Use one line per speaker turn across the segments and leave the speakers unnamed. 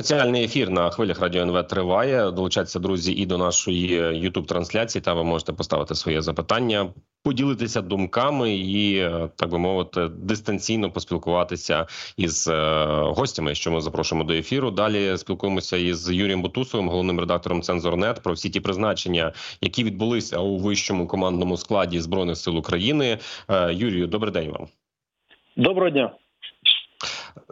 Спеціальний ефір на хвилях радіо НВ триває. Долучаться друзі і до нашої youtube трансляції. Там ви можете поставити своє запитання, поділитися думками і так би мовити, дистанційно поспілкуватися із е, гостями, що ми запрошуємо до ефіру. Далі спілкуємося із Юрієм Бутусовим, головним редактором Цензорнет, про всі ті призначення, які відбулися у вищому командному складі збройних сил України. Е, Юрію, добрий день вам.
Доброго дня.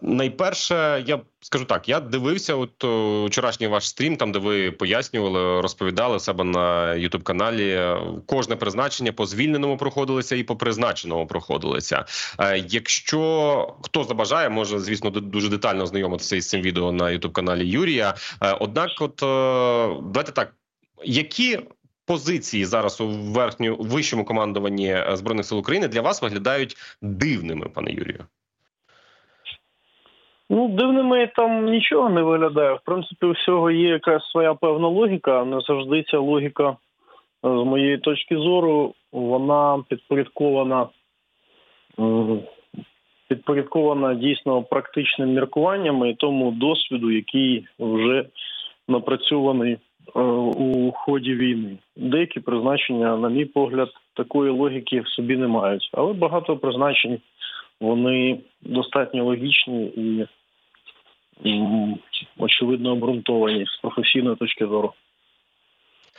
Найперше, я скажу так: я дивився от вчорашній ваш стрім, там де ви пояснювали, розповідали себе на Ютуб каналі. Кожне призначення по звільненому проходилося і по призначеному проходилося. Е, якщо хто забажає, може звісно дуже детально знайомитися із цим відео на Ютуб каналі Юрія. Е, однак, от е, давайте так, які позиції зараз у верхню вищому командуванні збройних сил України для вас виглядають дивними, пане Юрію?
Ну, дивними там нічого не виглядає. В принципі, у всього є якась своя певна логіка. Не завжди ця логіка, з моєї точки зору, вона підпорядкована підпорядкована дійсно практичним міркуванням і тому досвіду, який вже напрацьований е, у ході війни. Деякі призначення, на мій погляд, такої логіки в собі не мають, але багато призначень вони достатньо логічні і очевидно обґрунтовані з професійної точки зору.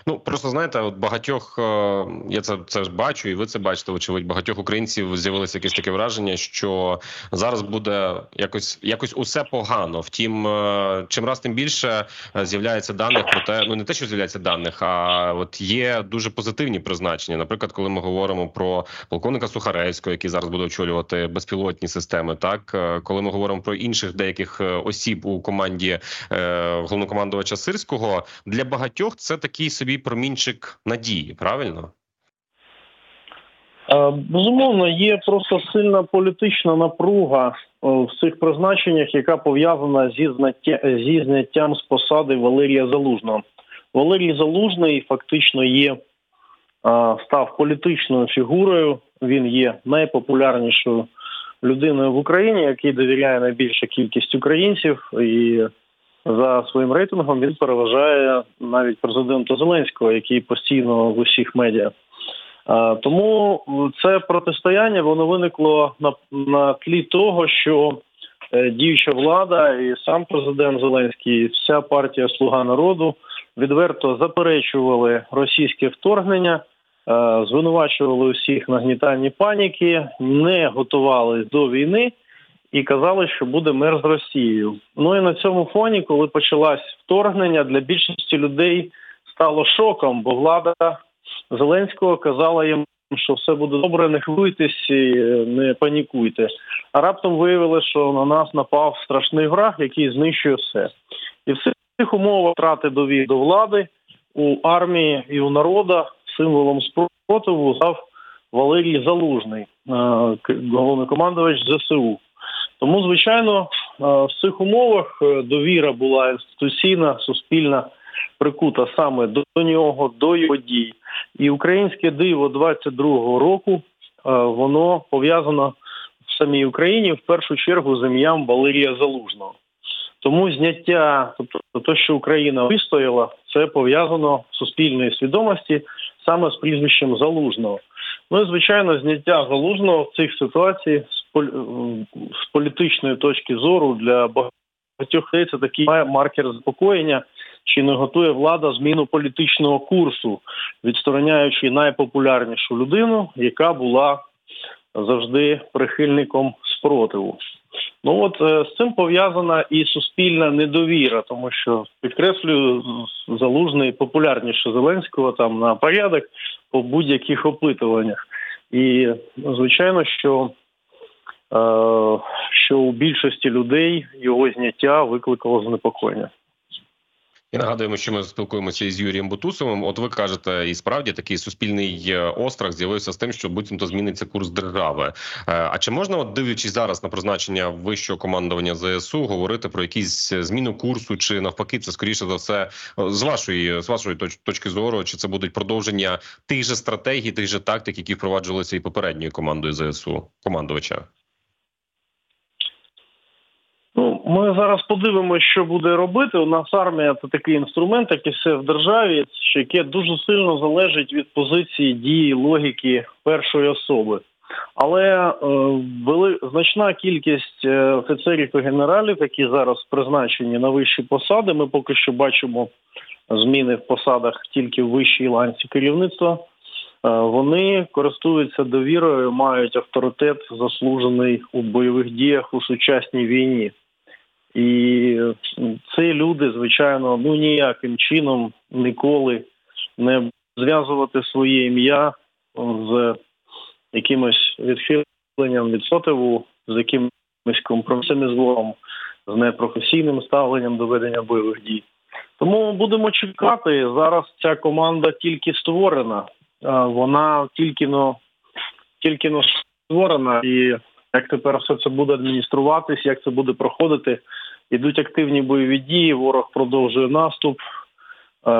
Ну просто знаєте, от багатьох е, я це це ж бачу, і ви це бачите. Очевидь, багатьох українців з'явилося якесь таке враження, що зараз буде якось якось усе погано. Втім, е, чим раз тим більше е, з'являється даних про те, ну не те, що з'являється даних, а от є дуже позитивні призначення. Наприклад, коли ми говоримо про полковника Сухаревського, який зараз буде очолювати безпілотні системи, так коли ми говоримо про інших деяких осіб у команді головнокомандувача Сирського, для багатьох це такий собі промінчик надії, правильно?
Е, безумовно, є просто сильна політична напруга е, в цих призначеннях, яка пов'язана зі зняття зі зняттям з посади Валерія Залужного. Валерій Залужний фактично є е, став політичною фігурою. Він є найпопулярнішою людиною в Україні, який довіряє найбільша кількість українців, і за своїм рейтингом він переважає навіть президента Зеленського, який постійно в усіх медіа. Тому це протистояння воно виникло на, на тлі того, що е, діюча влада і сам президент Зеленський, і вся партія Слуга народу відверто заперечували російське вторгнення, е, звинувачували усіх нагнітанні паніки, не готували до війни і казали, що буде мир з Росією. Ну і на цьому фоні, коли почалось вторгнення, для більшості людей стало шоком, бо влада Зеленського казала їм, що все буде добре, не хвилюйтесь, не панікуйте. А раптом виявили, що на нас напав страшний враг, який знищує все. І в цих умовах втрати довіри до влади у армії і у народу символом спротиву став Валерій Залужний, головнокомандувач ЗСУ. Тому, звичайно, е, в цих умовах е, довіра була інституційна, суспільна, прикута саме до нього, до його дій. І українське диво 22-го року е, воно пов'язано в самій Україні в першу чергу з ім'ям Валерія Залужного. Тому зняття, тобто те, що Україна вистояла, це пов'язано в суспільної свідомості саме з прізвищем Залужного. Ну і звичайно, зняття залужного в цих ситуаціях з політичної точки зору для багатьох це такий маркер заспокоєння, чи не готує влада зміну політичного курсу, відстороняючи найпопулярнішу людину, яка була завжди прихильником спротиву. Ну от е, з цим пов'язана і суспільна недовіра, тому що підкреслюю залужний популярніше Зеленського там на порядок по будь-яких опитуваннях. І звичайно, що е, що у більшості людей його зняття викликало занепокоєння.
І нагадуємо, що ми спілкуємося із Юрієм Бутусовим. От ви кажете, і справді такий суспільний е, острах з'явився з тим, що буцімто зміниться курс держави. Е, а чи можна, от дивлячись зараз на призначення вищого командування ЗСУ, говорити про якісь зміну курсу, чи навпаки, це скоріше за все з вашої з вашої точки зору, чи це будуть продовження тих же стратегій, тих же тактик, які впроваджувалися і попередньою командою ЗСУ командувача?
Ну ми зараз подивимося, що буде робити. У нас армія це такий інструмент, як і все в державі, що яке дуже сильно залежить від позиції дії логіки першої особи. Але е, значна кількість е, офіцерів і генералів, які зараз призначені на вищі посади. Ми поки що бачимо зміни в посадах тільки в вищій ланці керівництва. Е, вони користуються довірою, мають авторитет, заслужений у бойових діях у сучасній війні. І ці люди, звичайно, ну ніяким чином ніколи не зв'язувати своє ім'я з якимось відхиленням від сотиву, з якимось компромісами злом, з непрофесійним ставленням до ведення бойових дій. Тому будемо чекати. Зараз ця команда тільки створена, вона тільки но тільки но створена, і як тепер все це буде адмініструватись, як це буде проходити. Ідуть активні бойові дії, ворог продовжує наступ. Е,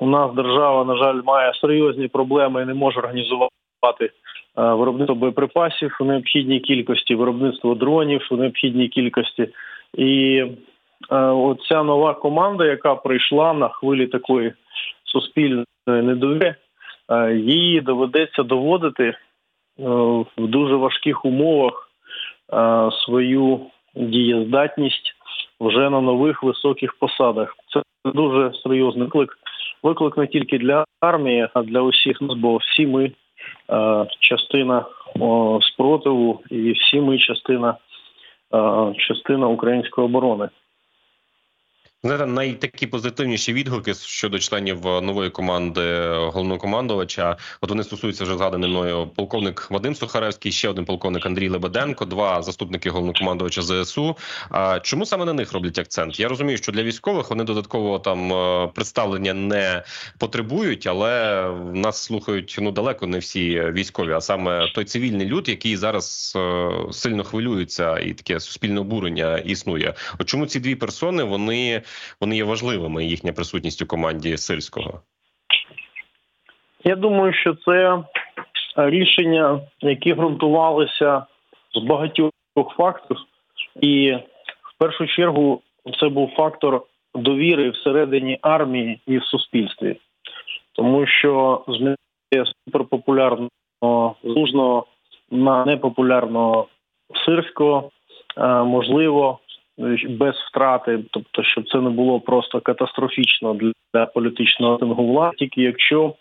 у нас держава, на жаль, має серйозні проблеми і не може організувати е, виробництво боєприпасів у необхідній кількості, виробництво дронів у необхідній кількості. І е, оця нова команда, яка прийшла на хвилі такої суспільної недовіри, е, її доведеться доводити е, в дуже важких умовах е, свою дієздатність вже на нових високих посадах. Це дуже серйозний виклик. Виклик не тільки для армії, а для усіх нас, бо всі ми е, частина о, спротиву, і всі ми частина, е, частина української оборони.
Знаєте, найтакі позитивніші відгуки щодо членів е, нової команди головнокомандувача. От вони стосуються вже згаданий мною полковник Вадим Сухаревський, ще один полковник Андрій Лебеденко, два заступники головнокомандувача ЗСУ. А чому саме на них роблять акцент? Я розумію, що для військових вони додатково там е, представлення не потребують, але нас слухають ну далеко не всі військові, а саме той цивільний люд, який зараз е, сильно хвилюється, і таке суспільне обурення існує. От чому ці дві персони вони вони є важливими їхня присутність у команді сильського?
Я думаю, що це рішення, які ґрунтувалися з багатьох факторів, і в першу чергу це був фактор довіри всередині армії і в суспільстві, тому що змінити суперпопулярного злужного на непопулярного сирського можливо без втрати, тобто, щоб це не було просто катастрофічно для політичного тингу влади, тільки якщо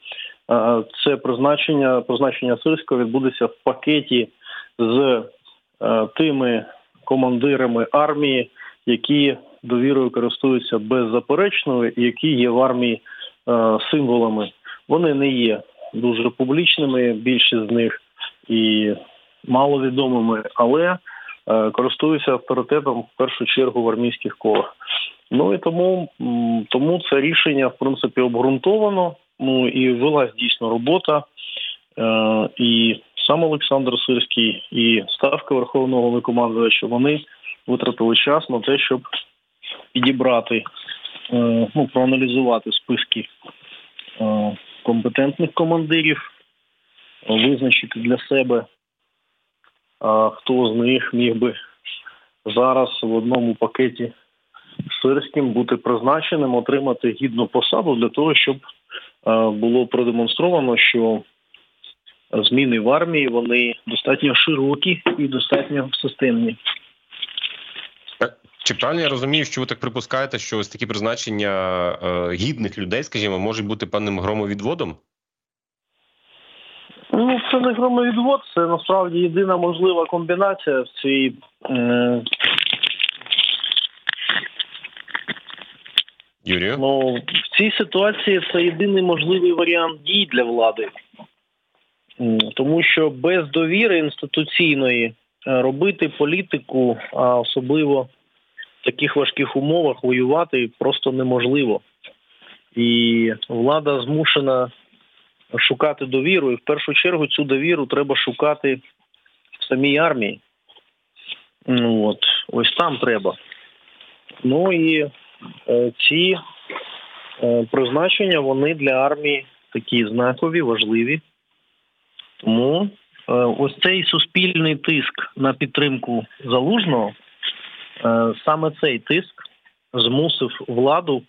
е, це призначення призначення сирського відбудеться в пакеті з е, тими командирами армії, які довірою користуються беззаперечною, які є в армії е, символами. Вони не є дуже публічними, більшість з них і маловідомими, але Е, користуюся авторитетом в першу чергу в армійських колах. Ну і тому тому це рішення в принципі обґрунтовано. Ну і велась дійсно робота. Е, і сам Олександр Сирський і ставка Верховного Викомандувача вони витратили час на те, щоб підібрати, е, ну проаналізувати списки компетентних командирів, визначити для себе хто з них міг би зараз в одному пакеті сирським бути призначеним, отримати гідну посаду для того, щоб було продемонстровано, що зміни в армії вони достатньо широкі і достатньо системні.
Чи правильно я розумію, що ви так припускаєте, що ось такі призначення е, гідних людей, скажімо, можуть бути певним громовідводом?
Ну, це не громовідвод, це насправді єдина можлива комбінація в цій. Е...
Юрію?
Ну, в цій ситуації це єдиний можливий варіант дій для влади, тому що без довіри інституційної е, робити політику, а особливо в таких важких умовах воювати просто неможливо. І влада змушена шукати довіру, і в першу чергу цю довіру треба шукати в самій армії. Ну от, ось там треба. Ну і е, ці е, призначення вони для армії такі знакові, важливі. Тому е, ось цей суспільний тиск на підтримку залужного Е, саме цей тиск змусив владу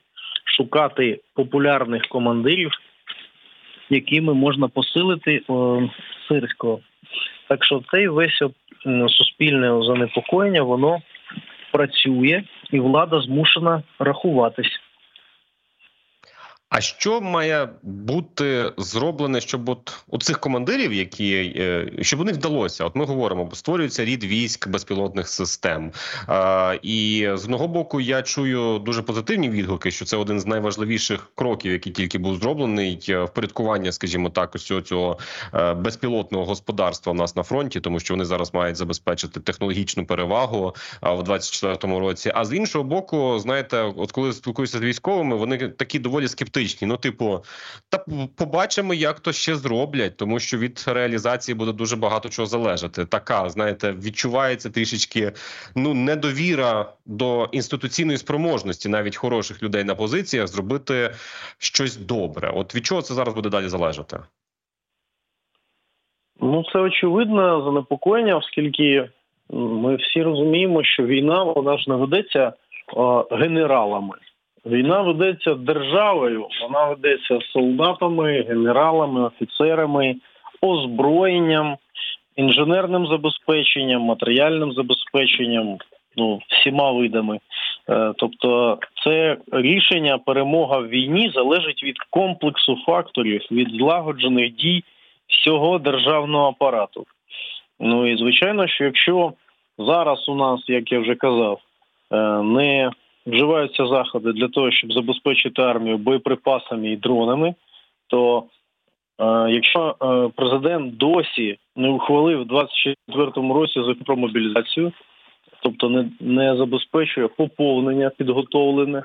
шукати популярних командирів, якими можна посилити о, сирського. Так що цей весь о суспільне занепокоєння воно працює, і влада змушена рахуватись.
А що має бути зроблене, щоб от у цих командирів, які е, щоб у них вдалося? От ми говоримо, бо створюється рід військ безпілотних систем. Е, і з одного боку, я чую дуже позитивні відгуки, що це один з найважливіших кроків, який тільки був зроблений е, впорядкування, скажімо так, ось цього, е, безпілотного господарства в нас на фронті, тому що вони зараз мають забезпечити технологічну перевагу в 24-му році. А з іншого боку, знаєте, от коли спілкуюся з військовими, вони такі доволі скептичні. Ну, типу, та побачимо, як то ще зроблять, тому що від реалізації буде дуже багато чого залежати. Така знаєте, відчувається трішечки ну недовіра до інституційної спроможності, навіть хороших людей на позиціях, зробити щось добре. От від чого це зараз буде далі залежати?
Ну, це очевидне занепокоєння, оскільки ми всі розуміємо, що війна вона ж не ведеться генералами. Війна ведеться державою, вона ведеться солдатами, генералами, офіцерами, озброєнням, інженерним забезпеченням, матеріальним забезпеченням, ну всіма видами. Е, тобто, це рішення перемога в війні залежить від комплексу факторів, від злагоджених дій всього державного апарату. Ну і звичайно, що якщо зараз у нас, як я вже казав, е, не вживаються заходи для того, щоб забезпечити армію боєприпасами і дронами, то е, якщо е, президент досі не ухвалив у 2024 році закон про мобілізацію, тобто не, не забезпечує поповнення підготовлене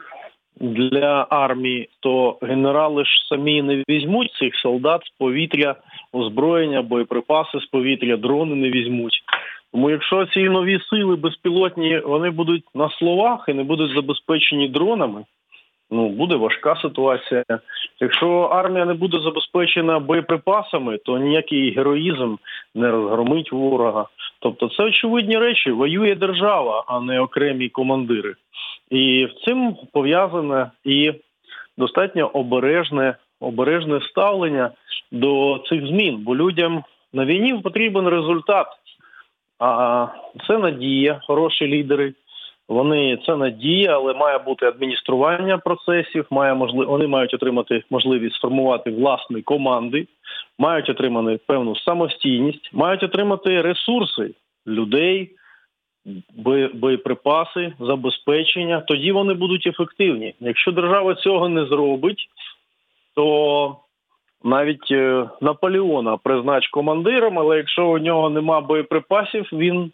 для армії, то генерали ж самі не візьмуть цих солдат з повітря, озброєння, боєприпаси з повітря, дрони не візьмуть. Тому якщо ці нові сили безпілотні вони будуть на словах і не будуть забезпечені дронами, ну буде важка ситуація. Якщо армія не буде забезпечена боєприпасами, то ніякий героїзм не розгромить ворога. Тобто, це очевидні речі. Воює держава, а не окремі командири. І в цим пов'язане і достатньо обережне, обережне ставлення до цих змін, бо людям на війні потрібен результат. А це надія, хороші лідери. Вони це надія, але має бути адміністрування процесів. Має можлив... вони мають отримати можливість сформувати власні команди, мають отримати певну самостійність, мають отримати ресурси людей, боєприпаси, забезпечення. Тоді вони будуть ефективні. Якщо держава цього не зробить, то навіть е, Наполеона признач командиром, але якщо у нього нема боєприпасів, він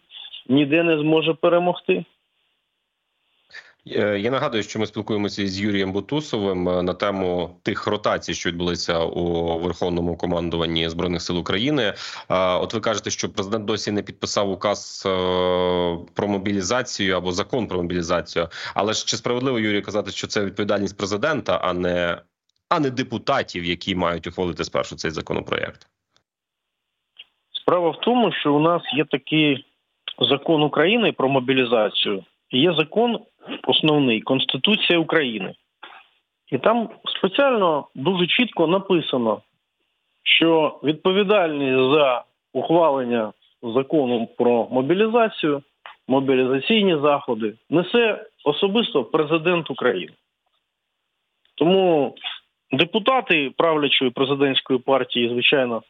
ніде не зможе перемогти.
Е, я нагадую, що ми спілкуємося з Юрієм Бутусовим е, на тему тих ротацій, що відбулися у верховному командуванні збройних сил України. От ви кажете, що президент досі не підписав указ про мобілізацію або закон про мобілізацію. Але ж чи справедливо Юрій казати, що це відповідальність президента, а не а не депутатів, які мають ухвалити спершу цей законопроект?
Справа в тому, що у нас є такий закон України про мобілізацію, є закон основний Конституція України. І там спеціально дуже чітко написано, що відповідальність за ухвалення закону про мобілізацію, мобілізаційні заходи несе особисто президент України. Тому Депутати правлячої президентської партії, звичайно,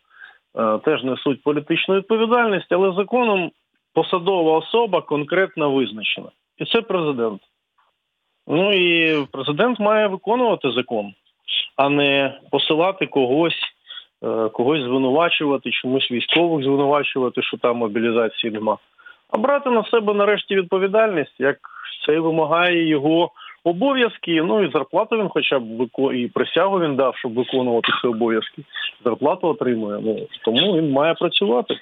е, теж несуть політичну відповідальність, але законом посадова особа конкретно визначена. І це президент. Ну і президент має виконувати закон, а не посилати когось, е, когось звинувачувати, чомусь військових звинувачувати, що там мобілізації нема. А брати на себе нарешті відповідальність, як це вимагає його обов'язки. Ну і зарплату він, хоча б і присягу він дав, щоб виконувати ці обов'язки. Зарплату отримує. Ну тому він має працювати.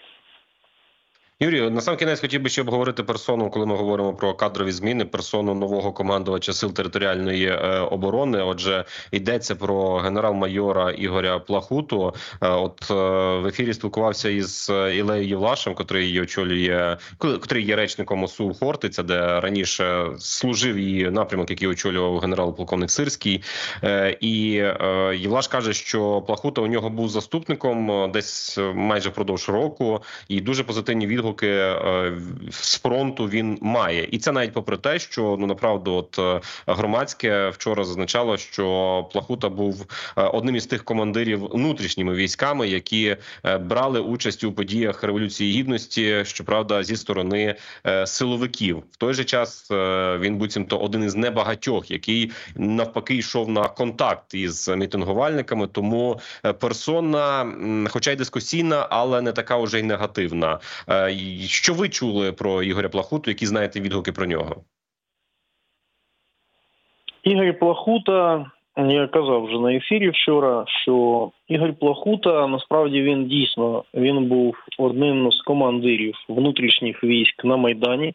Юрію, на сам кінець хотів би ще обговорити персону, коли ми говоримо про кадрові зміни, персону нового командувача сил територіальної е, оборони. Отже, йдеться про генерал-майора Ігоря Плахуту. Е, от е, в ефірі спілкувався із Ілею Євлашем, котрий очолює, котрий є речником ОСУ Хортиця, де раніше служив її напрямок, який очолював генерал-полковник Сирський. І Євлаш каже, що Плахута у нього був заступником десь майже впродовж року, і дуже позитивні відгуки е, з фронту він має. І це навіть попри те, що ну направду, от е, громадське вчора зазначало, що Плахута був е, одним із тих командирів внутрішніми військами, які брали участь у подіях революції гідності, щоправда, зі сторони силовиків. В той же час він буцімто один із небагатьох, який навпаки йшов на контакт із мітингувальниками. Тому персона, хоча й дискусійна, але не така уже й негативна. Що ви чули про Ігоря Плахуту? Які знаєте відгуки про нього?
Ігор Плахута, я казав вже на ефірі вчора, що Ігор Плахута насправді він дійсно він був одним з командирів внутрішніх військ на Майдані,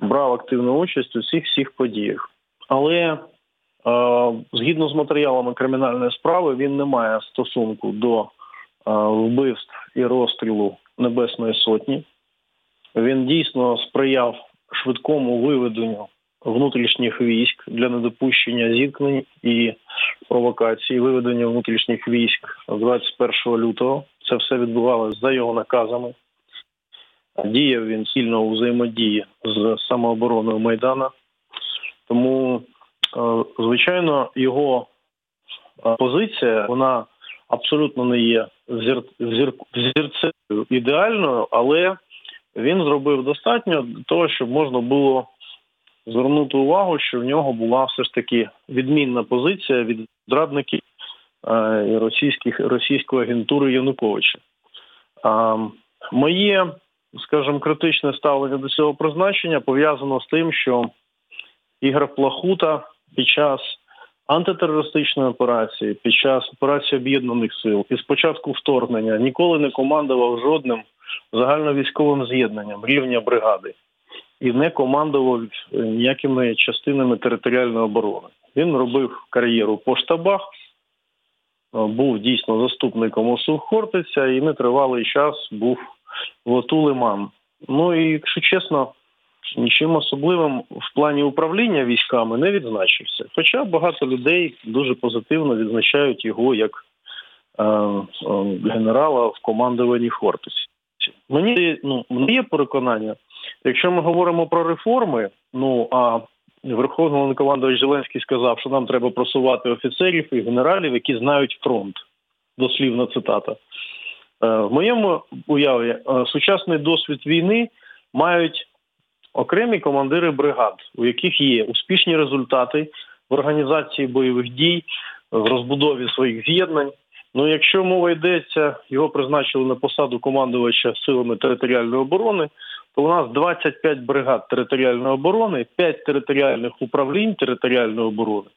брав активну участь у всіх всіх подіях. Але е, згідно з матеріалами кримінальної справи, він не має стосунку до е, вбивств і розстрілу Небесної Сотні. Він дійсно сприяв швидкому виведенню внутрішніх військ для недопущення зіткнень і провокацій, виведення внутрішніх військ 21 лютого. Це все відбувалося за його наказами. Діяв він сильно у взаємодії з самообороною Майдана. Тому, е, звичайно, його е, позиція вона абсолютно не є взір... взір... взірцею ідеальною, але він зробив достатньо для того, щоб можна було звернути увагу, що в нього була все ж таки відмінна позиція від зрадників е, російських російської агентури Януковича. Моє, скажімо, критичне ставлення до цього призначення пов'язано з тим, що Ігор Плахута під час антитерористичної операції, під час операції об'єднаних сил і спочатку вторгнення ніколи не командував жодним загальновійськовим з'єднанням рівня бригади і не командував е, ніякими частинами територіальної оборони. Він робив кар'єру по штабах, е, був дійсно заступником ОСУ Хортиця і нетривалий час був в ОТУ Лиман. Ну і якщо чесно, нічим особливим в плані управління військами не відзначився. Хоча багато людей дуже позитивно відзначають його як е, е, генерала в командуванні Хортиці. Мені ну є переконання, якщо ми говоримо про реформи, ну а Верховний Головнокомандувач Зеленський сказав, що нам треба просувати офіцерів і генералів, які знають фронт. Дослівна цитата. Е, В моєму уяві е, сучасний досвід війни мають окремі командири бригад, у яких є успішні результати в організації бойових дій, в розбудові своїх з'єднань. Ну, якщо мова йдеться, його призначили на посаду командувача силами територіальної оборони, то у нас 25 бригад територіальної оборони, 5 територіальних управлінь територіальної оборони,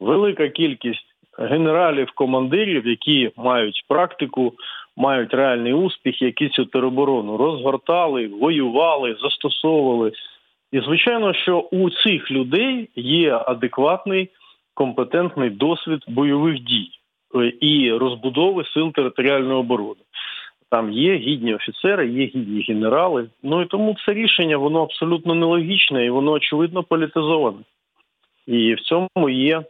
велика кількість генералів, командирів, які мають практику, мають реальний успіх, які цю тероборону розгортали, воювали, застосовували. І звичайно, що у цих людей є адекватний компетентний досвід бойових дій і розбудови сил територіальної оборони. Там є гідні офіцери, є гідні генерали. Ну і тому це рішення воно абсолютно нелогічне і воно очевидно політизоване. І в цьому є е,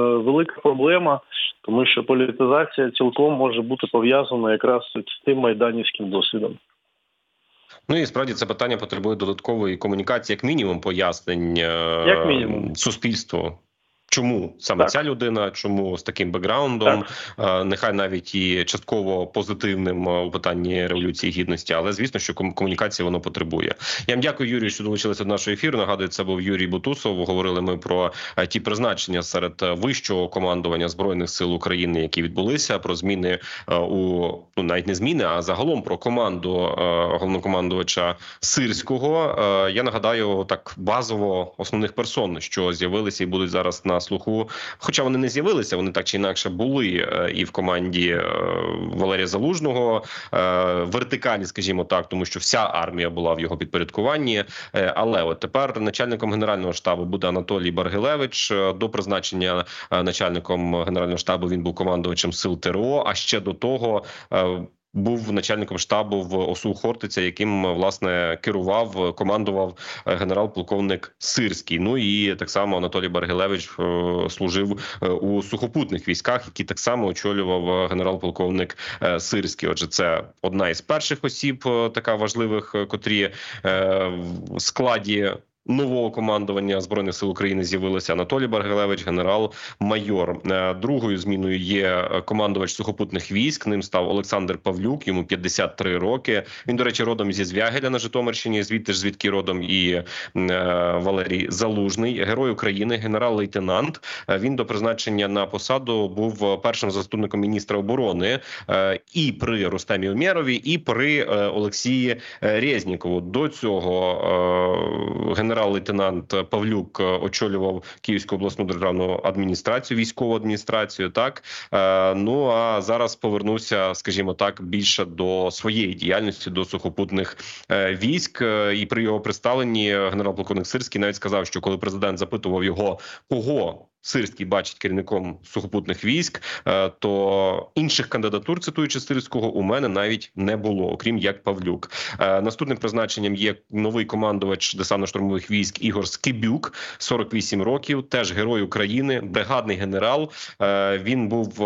велика проблема, тому що політизація цілком може бути пов'язана якраз з тим майданівським досвідом.
Ну і справді це питання потребує додаткової комунікації, як мінімум, пояснень е,
Як мінімум.
суспільству. Чому саме
Так.
ця людина? Чому з таким бекграундом? Е, Нехай навіть і частково позитивним у питанні революції гідності, але звісно, що ком- комунікації воно потребує. Я вам дякую, Юрію, що долучилися до нашого ефіру. Нагадую, це був Юрій Бутусов. Говорили ми про ті призначення серед вищого командування збройних сил України, які відбулися, про зміни у ну навіть не зміни, а загалом про команду головнокомандувача Сирського. Я нагадаю так базово основних персон, що з'явилися і будуть зараз на слуху. Хоча вони не з'явилися, вони так чи інакше були е, і в команді е, Валерія Залужного е, вертикалі, скажімо так, тому що вся армія була в його підпорядкуванні. Але от тепер начальником генерального штабу буде Анатолій Баргилевич. До призначення начальником генерального штабу він був командувачем сил ТРО. А ще до того. Був начальником штабу в ОСУ Хортиця, яким власне керував, командував е, генерал-полковник Сирський. Ну і так само Анатолій Баргилевич е, служив е, у сухопутних військах, які так само очолював генерал-полковник Сирський. Отже, це одна із перших осіб, така важливих, котрі в складі. Нового командування збройних сил України з'явилися Анатолій Баргилевич, генерал-майор. Е, Другою зміною є е, командувач сухопутних військ. Ним став Олександр Павлюк. Йому 53 роки. Він, до речі, родом зі Звягеля на Житомирщині. Звідти ж звідки родом і е, Валерій Залужний, герой України, генерал-лейтенант. Він до призначення на посаду був першим заступником міністра оборони і при Рустемі Умєрові, і при Олексії Резнікову. До цього е, генерал-лейтенант Павлюк е, очолював Київську обласну державну адміністрацію, військову адміністрацію. Так Е, ну а зараз повернувся, скажімо так, більше до своєї діяльності до сухопутних е, військ. І при його представленні генерал-полковник Сирський навіть сказав, що коли президент запитував його, кого Сирський бачить керівником сухопутних військ, е, то інших кандидатур, цитуючи Сирського, у мене навіть не було, окрім як Павлюк. Е, Наступним призначенням є новий командувач десантно-штурмових військ Ігор Скибюк, 48 років, теж герой України, бригадний генерал. Е, Він був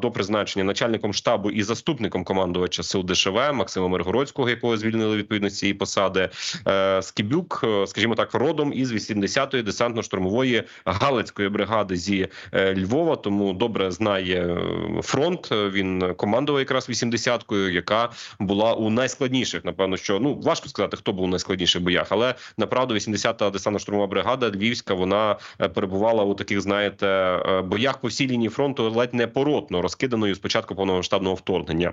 до призначення начальником штабу і заступником командувача сил ДШВ Максима Миргородського, якого звільнили відповідно з цієї посади. Скибюк, скажімо так, родом із 80-ї десантно-штурмової галицької бригади зі е, Львова. Тому добре знає е, фронт. Він командував якраз 80-кою, яка була у найскладніших. Напевно, що ну важко сказати, хто був у найскладніших боях, але направду 80-та десантно-штурмова бригада Львівська. Вона е, перебувала у таких, знаєте, боях по всій лінії фронту, ледь не поротно розкиданою з початку повномасштабного вторгнення.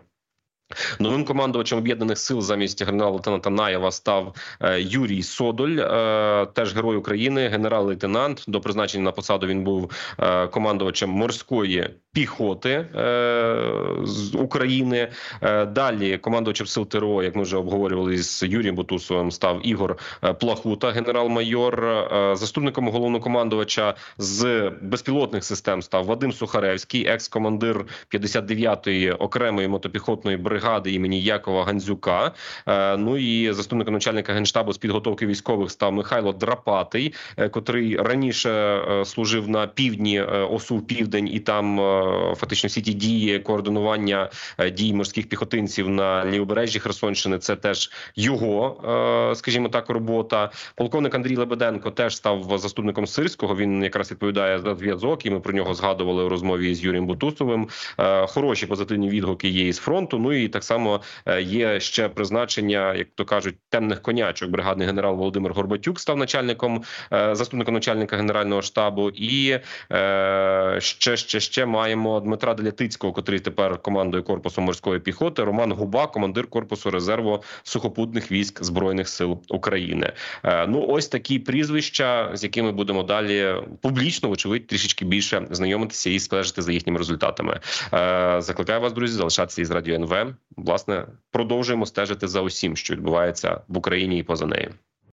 Новим командувачем об'єднаних сил замість генерала лейтенанта Наєва став е, Юрій Содоль, е, теж герой України, генерал-лейтенант. До призначення на посаду він був е, командувачем морської піхоти е, з України. Е, далі командувачем сил ТРО, як ми вже обговорювали з Юрієм Бутусовим, став Ігор е, Плахута, генерал-майор. Е, заступником головнокомандувача з безпілотних систем став Вадим Сухаревський, екс-командир 59-ї окремої мотопіхотної бригади імені Якова Гандзюка. Е, Ну і заступником начальника генштабу з підготовки військових став Михайло Драпатий, е, котрий раніше е, служив на півдні е, ОСУ Південь, і там е, фактично всі ті дії координування е, дій морських піхотинців на лівобережжі Херсонщини. Це теж його, е, скажімо так, робота. Полковник Андрій Лебеденко теж став заступником сирського. Він якраз відповідає за зв'язок, і ми про нього згадували у розмові з Юрієм Бутусовим. Е, Хороші позитивні відгуки є із фронту. Ну і так само є ще призначення, як то кажуть, темних конячок. Бригадний генерал Володимир Горбатюк став начальником, заступником начальника генерального штабу. І ще ще ще маємо Дмитра Делятицького, котрий тепер командує корпусом морської піхоти. Роман Губа, командир корпусу резерву сухопутних військ збройних сил України. Е, Ну ось такі прізвища, з якими будемо далі публічно, вочевидь, трішечки більше знайомитися і стежити за їхніми результатами. Е, Закликаю вас, друзі, залишатися із радіо НВ. Власне, продовжуємо стежити за усім, що відбувається в Україні і поза нею.